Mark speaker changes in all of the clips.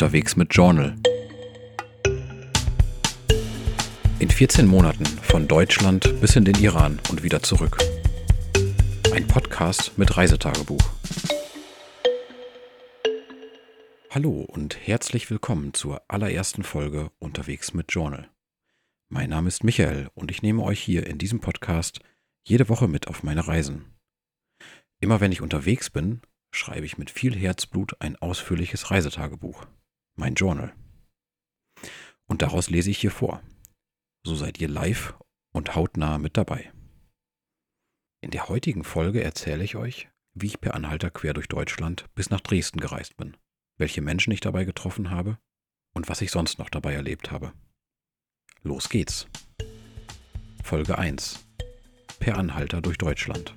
Speaker 1: Unterwegs mit Journal. In 14 Monaten von Deutschland bis in den Iran und wieder zurück. Ein Podcast mit Reisetagebuch. Hallo und herzlich willkommen zur allerersten Folge Unterwegs mit Journal. Mein Name ist Michael und ich nehme euch hier in diesem Podcast jede Woche mit auf meine Reisen. Immer wenn ich unterwegs bin, schreibe ich mit viel Herzblut ein ausführliches Reisetagebuch, mein Journal. Und daraus lese ich hier vor. So seid ihr live und hautnah mit dabei. In der heutigen Folge erzähle ich euch, wie ich per Anhalter quer durch Deutschland bis nach Dresden gereist bin, welche Menschen ich dabei getroffen habe und was ich sonst noch dabei erlebt habe. Los geht's. Folge 1. Per Anhalter durch Deutschland.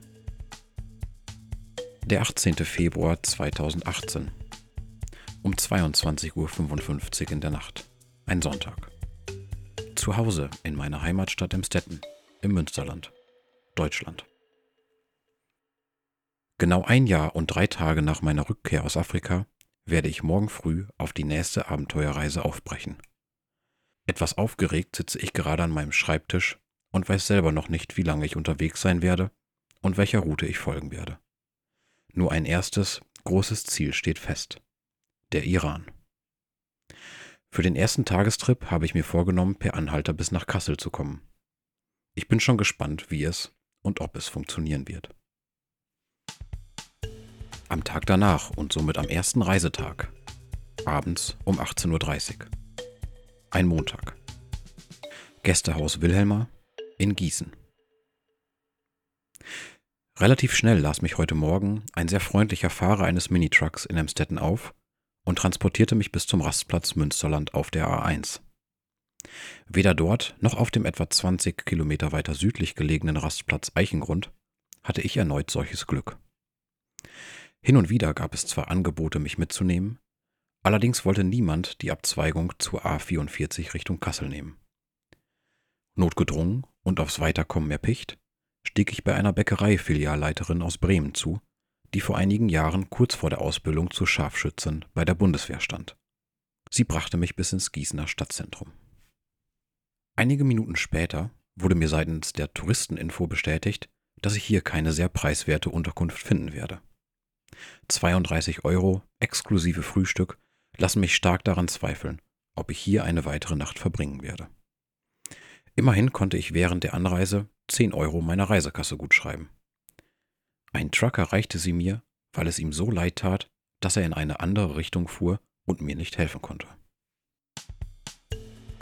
Speaker 1: Der 18. Februar 2018. Um 22.55 Uhr in der Nacht. Ein Sonntag. Zu Hause in meiner Heimatstadt Emstetten im Münsterland, Deutschland. Genau ein Jahr und drei Tage nach meiner Rückkehr aus Afrika werde ich morgen früh auf die nächste Abenteuerreise aufbrechen. Etwas aufgeregt sitze ich gerade an meinem Schreibtisch und weiß selber noch nicht, wie lange ich unterwegs sein werde und welcher Route ich folgen werde. Nur ein erstes, großes Ziel steht fest. Der Iran. Für den ersten Tagestrip habe ich mir vorgenommen, per Anhalter bis nach Kassel zu kommen. Ich bin schon gespannt, wie es und ob es funktionieren wird. Am Tag danach und somit am ersten Reisetag, abends um 18.30 Uhr. Ein Montag. Gästehaus Wilhelma in Gießen. Relativ schnell las mich heute Morgen ein sehr freundlicher Fahrer eines Minitrucks in Emstetten auf und transportierte mich bis zum Rastplatz Münsterland auf der A1. Weder dort noch auf dem etwa 20 Kilometer weiter südlich gelegenen Rastplatz Eichengrund hatte ich erneut solches Glück. Hin und wieder gab es zwar Angebote, mich mitzunehmen, allerdings wollte niemand die Abzweigung zur A44 Richtung Kassel nehmen. Notgedrungen und aufs Weiterkommen erpicht, stieg ich bei einer Bäckereifilialleiterin aus Bremen zu, die vor einigen Jahren kurz vor der Ausbildung zur Scharfschützin bei der Bundeswehr stand. Sie brachte mich bis ins Gießener Stadtzentrum. Einige Minuten später wurde mir seitens der Touristeninfo bestätigt, dass ich hier keine sehr preiswerte Unterkunft finden werde. 32 Euro exklusive Frühstück lassen mich stark daran zweifeln, ob ich hier eine weitere Nacht verbringen werde. Immerhin konnte ich während der Anreise 10 Euro meiner Reisekasse gutschreiben. Ein Trucker reichte sie mir, weil es ihm so leid tat, dass er in eine andere Richtung fuhr und mir nicht helfen konnte.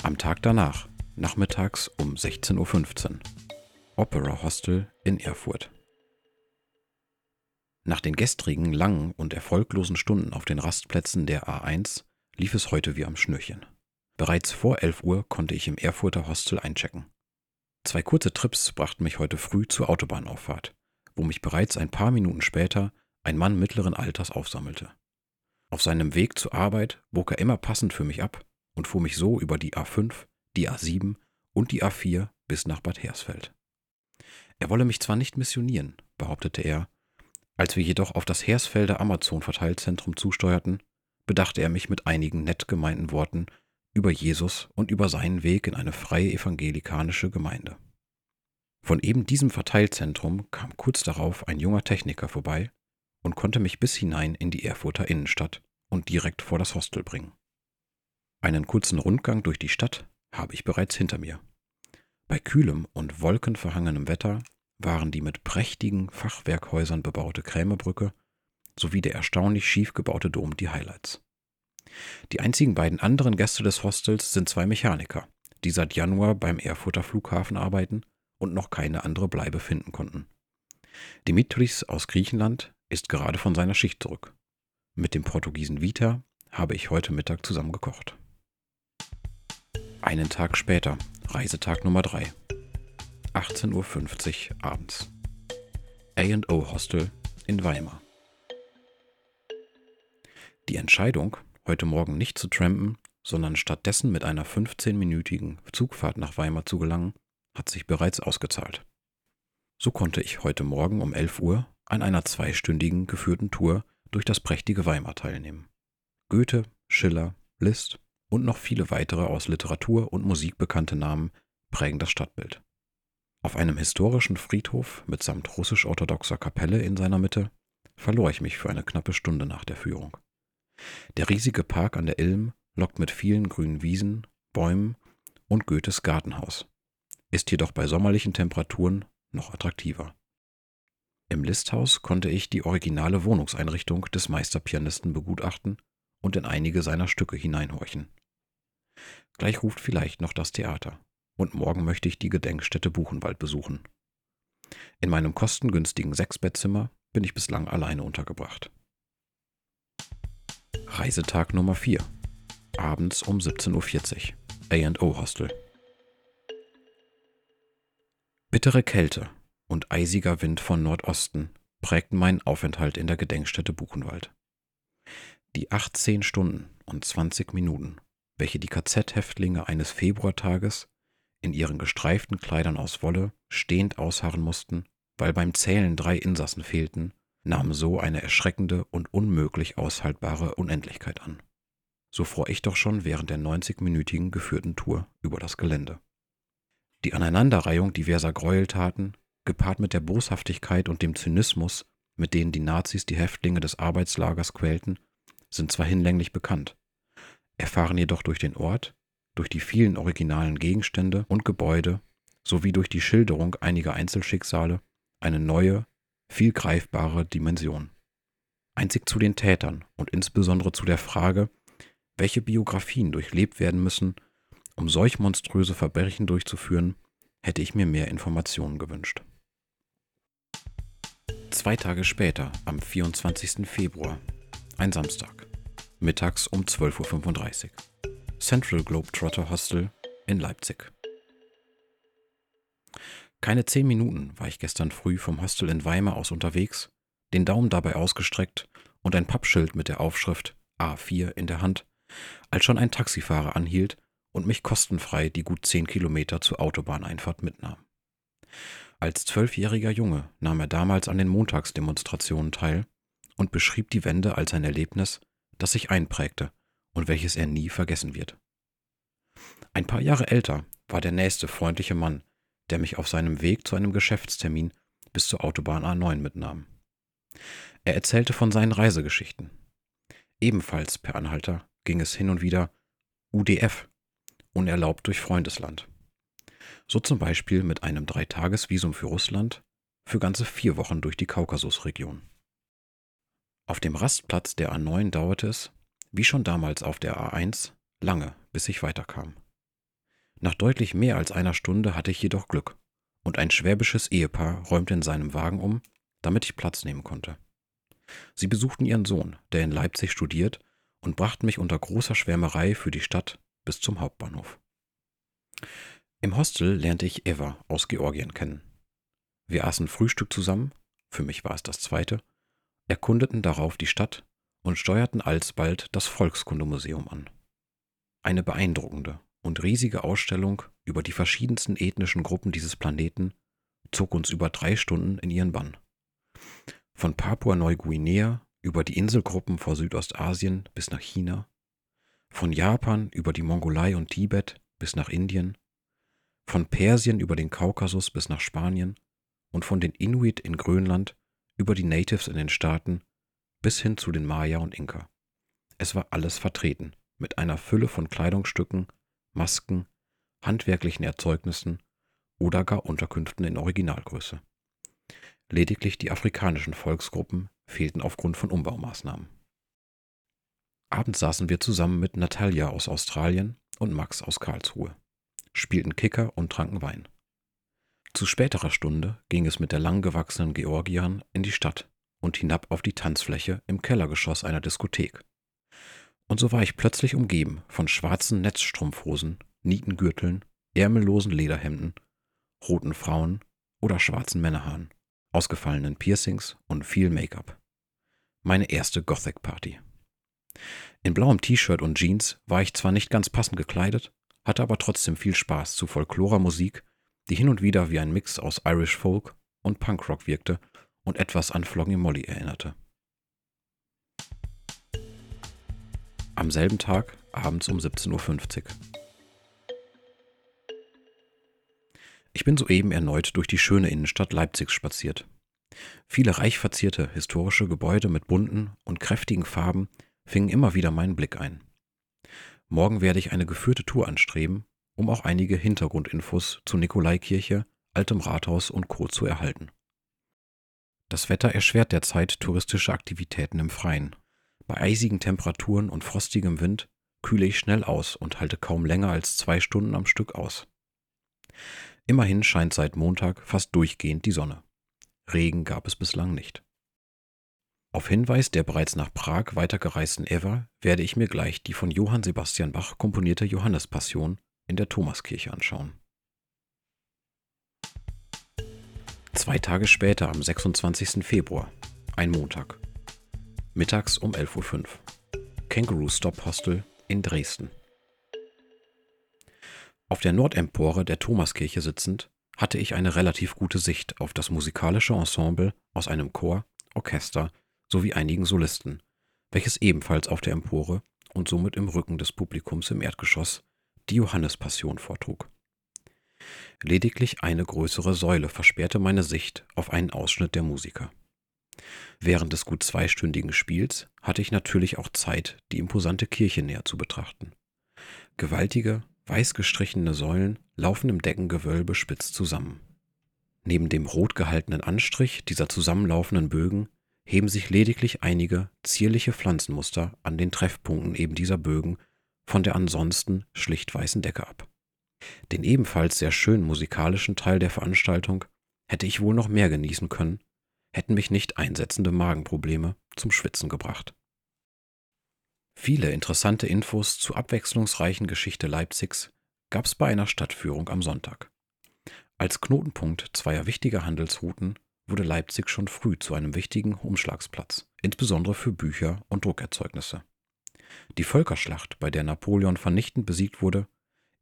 Speaker 1: Am Tag danach, nachmittags um 16.15 Uhr, Opera Hostel in Erfurt. Nach den gestrigen langen und erfolglosen Stunden auf den Rastplätzen der A1 lief es heute wie am Schnürchen. Bereits vor 11 Uhr konnte ich im Erfurter Hostel einchecken. Zwei kurze Trips brachten mich heute früh zur Autobahnauffahrt, wo mich bereits ein paar Minuten später ein Mann mittleren Alters aufsammelte. Auf seinem Weg zur Arbeit bog er immer passend für mich ab und fuhr mich so über die A5, die A7 und die A4 bis nach Bad Hersfeld. Er wolle mich zwar nicht missionieren, behauptete er, als wir jedoch auf das Hersfelder Amazon-Verteilzentrum zusteuerten, bedachte er mich mit einigen nett gemeinten Worten über Jesus und über seinen Weg in eine freie evangelikanische Gemeinde. Von eben diesem Verteilzentrum kam kurz darauf ein junger Techniker vorbei und konnte mich bis hinein in die Erfurter Innenstadt und direkt vor das Hostel bringen. Einen kurzen Rundgang durch die Stadt habe ich bereits hinter mir. Bei kühlem und wolkenverhangenem Wetter waren die mit prächtigen Fachwerkhäusern bebaute Krämerbrücke sowie der erstaunlich schief gebaute Dom die Highlights. Die einzigen beiden anderen Gäste des Hostels sind zwei Mechaniker, die seit Januar beim Erfurter Flughafen arbeiten und noch keine andere Bleibe finden konnten. Dimitris aus Griechenland ist gerade von seiner Schicht zurück. Mit dem Portugiesen Vita habe ich heute Mittag zusammen gekocht. Einen Tag später, Reisetag Nummer 3. 18.50 Uhr abends. A&O Hostel in Weimar. Die Entscheidung, heute Morgen nicht zu trampen, sondern stattdessen mit einer 15-minütigen Zugfahrt nach Weimar zu gelangen, hat sich bereits ausgezahlt. So konnte ich heute Morgen um 11 Uhr an einer zweistündigen geführten Tour durch das prächtige Weimar teilnehmen. Goethe, Schiller, Liszt und noch viele weitere aus Literatur und Musik bekannte Namen prägen das Stadtbild. Auf einem historischen Friedhof mitsamt russisch-orthodoxer Kapelle in seiner Mitte verlor ich mich für eine knappe Stunde nach der Führung. Der riesige Park an der Ilm lockt mit vielen grünen Wiesen, Bäumen und Goethes Gartenhaus, ist jedoch bei sommerlichen Temperaturen noch attraktiver. Im Listhaus konnte ich die originale Wohnungseinrichtung des Meisterpianisten begutachten und in einige seiner Stücke hineinhorchen. Gleich ruft vielleicht noch das Theater und morgen möchte ich die Gedenkstätte Buchenwald besuchen. In meinem kostengünstigen Sechsbettzimmer bin ich bislang alleine untergebracht. Reisetag Nummer 4. Abends um 17.40 Uhr. A&O Hostel. Bittere Kälte und eisiger Wind von Nordosten prägten meinen Aufenthalt in der Gedenkstätte Buchenwald. Die 18 Stunden und 20 Minuten, welche die KZ-Häftlinge eines Februartages in ihren gestreiften Kleidern aus Wolle stehend ausharren mussten, weil beim Zählen drei Insassen fehlten, nahm so eine erschreckende und unmöglich aushaltbare Unendlichkeit an. So fror ich doch schon während der 90-minütigen geführten Tour über das Gelände. Die Aneinanderreihung diverser Gräueltaten, gepaart mit der Boshaftigkeit und dem Zynismus, mit denen die Nazis die Häftlinge des Arbeitslagers quälten, sind zwar hinlänglich bekannt, erfahren jedoch durch den Ort, durch die vielen originalen Gegenstände und Gebäude sowie durch die Schilderung einiger Einzelschicksale eine neue, viel greifbare Dimension. Einzig zu den Tätern und insbesondere zu der Frage, welche Biografien durchlebt werden müssen, um solch monströse Verbrechen durchzuführen, hätte ich mir mehr Informationen gewünscht. Zwei Tage später, am 24. Februar, ein Samstag, mittags um 12.35 Uhr, Central Globetrotter Hostel in Leipzig. Keine zehn Minuten war ich gestern früh vom Hostel in Weimar aus unterwegs, den Daumen dabei ausgestreckt und ein Pappschild mit der Aufschrift A4 in der Hand, als schon ein Taxifahrer anhielt und mich kostenfrei die gut zehn Kilometer zur Autobahneinfahrt mitnahm. Als zwölfjähriger Junge nahm er damals an den Montagsdemonstrationen teil und beschrieb die Wende als ein Erlebnis, das sich einprägte und welches er nie vergessen wird. Ein paar Jahre älter war der nächste freundliche Mann, der mich auf seinem Weg zu einem Geschäftstermin bis zur Autobahn A9 mitnahm. Er erzählte von seinen Reisegeschichten. Ebenfalls per Anhalter ging es hin und wieder UDF, unerlaubt durch Freundesland. So zum Beispiel mit einem Dreitagesvisum für Russland für ganze vier Wochen durch die Kaukasusregion. Auf dem Rastplatz der A9 dauerte es, wie schon damals auf der A1, lange, bis ich weiterkam. Nach deutlich mehr als einer Stunde hatte ich jedoch Glück, und ein schwäbisches Ehepaar räumte in seinem Wagen um, damit ich Platz nehmen konnte. Sie besuchten ihren Sohn, der in Leipzig studiert, und brachten mich unter großer Schwärmerei für die Stadt bis zum Hauptbahnhof. Im Hostel lernte ich Eva aus Georgien kennen. Wir aßen Frühstück zusammen, für mich war es das zweite, erkundeten darauf die Stadt und steuerten alsbald das Volkskundemuseum an. Eine beeindruckende und riesige Ausstellung über die verschiedensten ethnischen Gruppen dieses Planeten zog uns über drei Stunden in ihren Bann. Von Papua-Neuguinea über die Inselgruppen vor Südostasien bis nach China, von Japan über die Mongolei und Tibet bis nach Indien, von Persien über den Kaukasus bis nach Spanien und von den Inuit in Grönland über die Natives in den Staaten bis hin zu den Maya und Inka. Es war alles vertreten, mit einer Fülle von Kleidungsstücken, Masken, handwerklichen Erzeugnissen oder gar Unterkünften in Originalgröße. Lediglich die afrikanischen Volksgruppen fehlten aufgrund von Umbaumaßnahmen. Abends saßen wir zusammen mit Natalia aus Australien und Max aus Karlsruhe, spielten Kicker und tranken Wein. Zu späterer Stunde ging es mit der langgewachsenen Georgierin in die Stadt und hinab auf die Tanzfläche im Kellergeschoss einer Diskothek. Und so war ich plötzlich umgeben von schwarzen Netzstrumpfhosen, Nietengürteln, ärmellosen Lederhemden, roten Frauen oder schwarzen Männerhaaren, ausgefallenen Piercings und viel Make-up. Meine erste Gothic-Party. In blauem T-Shirt und Jeans war ich zwar nicht ganz passend gekleidet, hatte aber trotzdem viel Spaß zu Folklora-Musik, die hin und wieder wie ein Mix aus Irish Folk und Punkrock wirkte und etwas an Flogging Molly erinnerte. Am selben Tag abends um 17.50 Uhr. Ich bin soeben erneut durch die schöne Innenstadt Leipzigs spaziert. Viele reich verzierte historische Gebäude mit bunten und kräftigen Farben fingen immer wieder meinen Blick ein. Morgen werde ich eine geführte Tour anstreben, um auch einige Hintergrundinfos zu Nikolaikirche, Altem Rathaus und Co. zu erhalten. Das Wetter erschwert derzeit touristische Aktivitäten im Freien. Bei eisigen Temperaturen und frostigem Wind kühle ich schnell aus und halte kaum länger als zwei Stunden am Stück aus. Immerhin scheint seit Montag fast durchgehend die Sonne. Regen gab es bislang nicht. Auf Hinweis der bereits nach Prag weitergereisten Eva werde ich mir gleich die von Johann Sebastian Bach komponierte Johannespassion in der Thomaskirche anschauen. Zwei Tage später, am 26. Februar, ein Montag. Mittags um 11.05 Uhr. Kangaroo Stop Hostel in Dresden. Auf der Nordempore der Thomaskirche sitzend, hatte ich eine relativ gute Sicht auf das musikalische Ensemble aus einem Chor, Orchester sowie einigen Solisten, welches ebenfalls auf der Empore und somit im Rücken des Publikums im Erdgeschoss die Johannespassion vortrug. Lediglich eine größere Säule versperrte meine Sicht auf einen Ausschnitt der Musiker. Während des gut zweistündigen Spiels hatte ich natürlich auch Zeit, die imposante Kirche näher zu betrachten. Gewaltige, weiß gestrichene Säulen laufen im Deckengewölbe spitz zusammen. Neben dem rot gehaltenen Anstrich dieser zusammenlaufenden Bögen heben sich lediglich einige zierliche Pflanzenmuster an den Treffpunkten eben dieser Bögen von der ansonsten schlicht weißen Decke ab. Den ebenfalls sehr schönen musikalischen Teil der Veranstaltung hätte ich wohl noch mehr genießen können, hätten mich nicht einsetzende Magenprobleme zum Schwitzen gebracht. Viele interessante Infos zur abwechslungsreichen Geschichte Leipzigs gab es bei einer Stadtführung am Sonntag. Als Knotenpunkt zweier wichtiger Handelsrouten wurde Leipzig schon früh zu einem wichtigen Umschlagsplatz, insbesondere für Bücher und Druckerzeugnisse. Die Völkerschlacht, bei der Napoleon vernichtend besiegt wurde,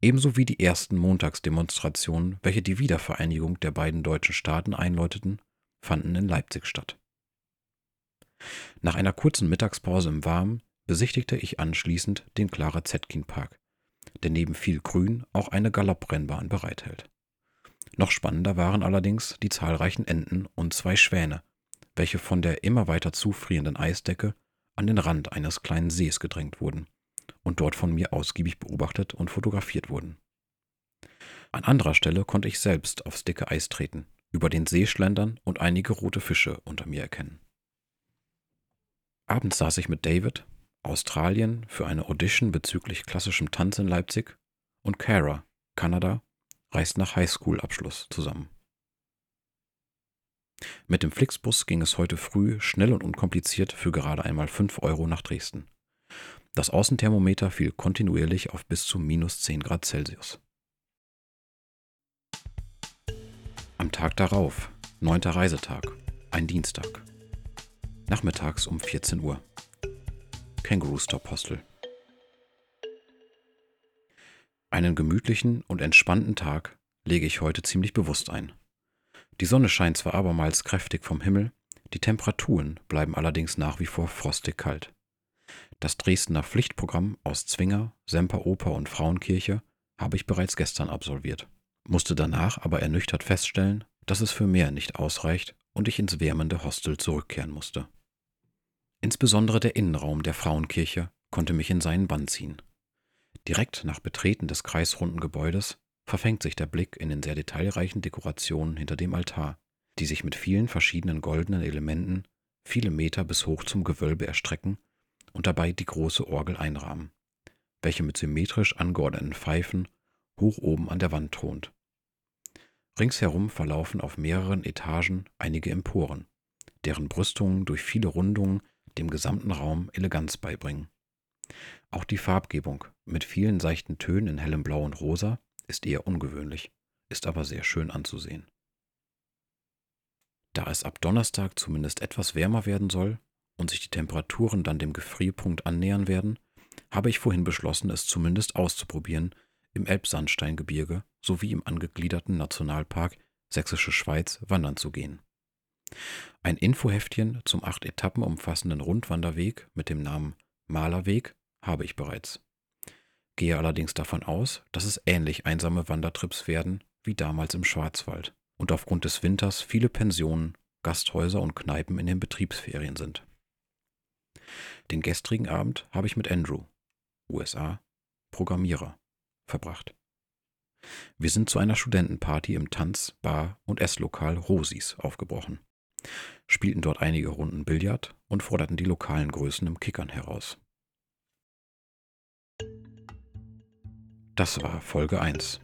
Speaker 1: ebenso wie die ersten Montagsdemonstrationen, welche die Wiedervereinigung der beiden deutschen Staaten einläuteten, fanden in Leipzig statt. Nach einer kurzen Mittagspause im Warmen besichtigte ich anschließend den Clara Zetkin Park, der neben viel Grün auch eine Galopprennbahn bereithält. Noch spannender waren allerdings die zahlreichen Enten und zwei Schwäne, welche von der immer weiter zufrierenden Eisdecke an den Rand eines kleinen Sees gedrängt wurden und dort von mir ausgiebig beobachtet und fotografiert wurden. An anderer Stelle konnte ich selbst aufs dicke Eis treten, über den See schlendern und einige rote Fische unter mir erkennen. Abends saß ich mit David, Australien für eine Audition bezüglich klassischem Tanz in Leipzig und Cara, Kanada, reist nach Highschool-Abschluss zusammen. Mit dem Flixbus ging es heute früh schnell und unkompliziert für gerade einmal 5 Euro nach Dresden. Das Außenthermometer fiel kontinuierlich auf bis zu minus 10 Grad Celsius. Am Tag darauf, neunter Reisetag, ein Dienstag. Nachmittags um 14 Uhr. Kangaroo Stop Hostel. Einen gemütlichen und entspannten Tag lege ich heute ziemlich bewusst ein. Die Sonne scheint zwar abermals kräftig vom Himmel, die Temperaturen bleiben allerdings nach wie vor frostig kalt. Das Dresdner Pflichtprogramm aus Zwinger, Semperoper und Frauenkirche habe ich bereits gestern absolviert, musste danach aber ernüchtert feststellen, dass es für mehr nicht ausreicht und ich ins wärmende Hostel zurückkehren musste. Insbesondere der Innenraum der Frauenkirche konnte mich in seinen Bann ziehen. Direkt nach Betreten des kreisrunden Gebäudes verfängt sich der Blick in den sehr detailreichen Dekorationen hinter dem Altar, die sich mit vielen verschiedenen goldenen Elementen viele Meter bis hoch zum Gewölbe erstrecken und dabei die große Orgel einrahmen, welche mit symmetrisch angeordneten Pfeifen hoch oben an der Wand thront. Ringsherum verlaufen auf mehreren Etagen einige Emporen, deren Brüstungen durch viele Rundungen dem gesamten Raum Eleganz beibringen. Auch die Farbgebung mit vielen seichten Tönen in hellem Blau und Rosa ist eher ungewöhnlich, ist aber sehr schön anzusehen. Da es ab Donnerstag zumindest etwas wärmer werden soll und sich die Temperaturen dann dem Gefrierpunkt annähern werden, habe ich vorhin beschlossen, es zumindest auszuprobieren im Elbsandsteingebirge sowie im angegliederten Nationalpark Sächsische Schweiz wandern zu gehen. Ein Infoheftchen zum acht Etappen umfassenden Rundwanderweg mit dem Namen Malerweg habe ich bereits. gehe allerdings davon aus, dass es ähnlich einsame Wandertrips werden wie damals im Schwarzwald und aufgrund des Winters viele Pensionen, Gasthäuser und Kneipen in den Betriebsferien sind. Den gestrigen Abend habe ich mit Andrew, USA, Programmierer, verbracht. Wir sind zu einer Studentenparty im Tanz-, Bar- und Esslokal Rosis aufgebrochen, spielten dort einige Runden Billard und forderten die lokalen Größen im Kickern heraus. Das war Folge 1.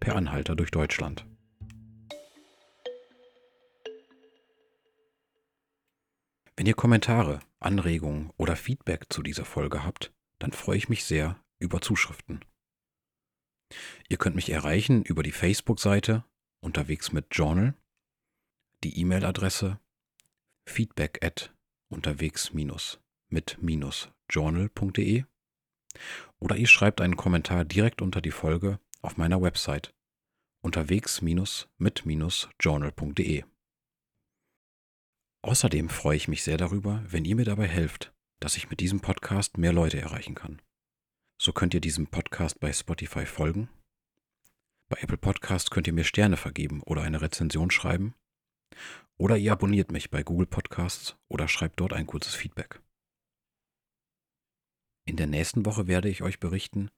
Speaker 1: Per Anhalter durch Deutschland. Wenn ihr Kommentare, Anregungen oder Feedback zu dieser Folge habt, dann freue ich mich sehr über Zuschriften. Ihr könnt mich erreichen über die Facebook-Seite unterwegs mit Journal, die E-Mail-Adresse feedback at unterwegs mit journal.de oder ihr schreibt einen Kommentar direkt unter die Folge auf meiner Website unterwegs mit journal.de. Außerdem freue ich mich sehr darüber, wenn ihr mir dabei helft, dass ich mit diesem Podcast mehr Leute erreichen kann. So könnt ihr diesem Podcast bei Spotify folgen. Bei Apple Podcast könnt ihr mir Sterne vergeben oder eine Rezension schreiben. Oder ihr abonniert mich bei Google Podcasts oder schreibt dort ein kurzes Feedback. In der nächsten Woche werde ich euch berichten,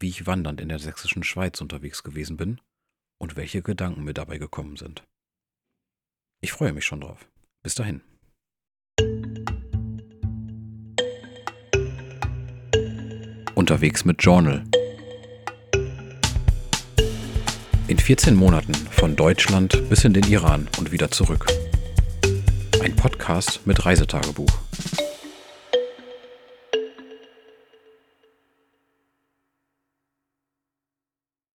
Speaker 1: wie ich wandernd in der sächsischen Schweiz unterwegs gewesen bin und welche Gedanken mir dabei gekommen sind. Ich freue mich schon drauf. Bis dahin. Unterwegs mit Journal. In 14 Monaten von Deutschland bis in den Iran und wieder zurück. Ein Podcast mit Reisetagebuch.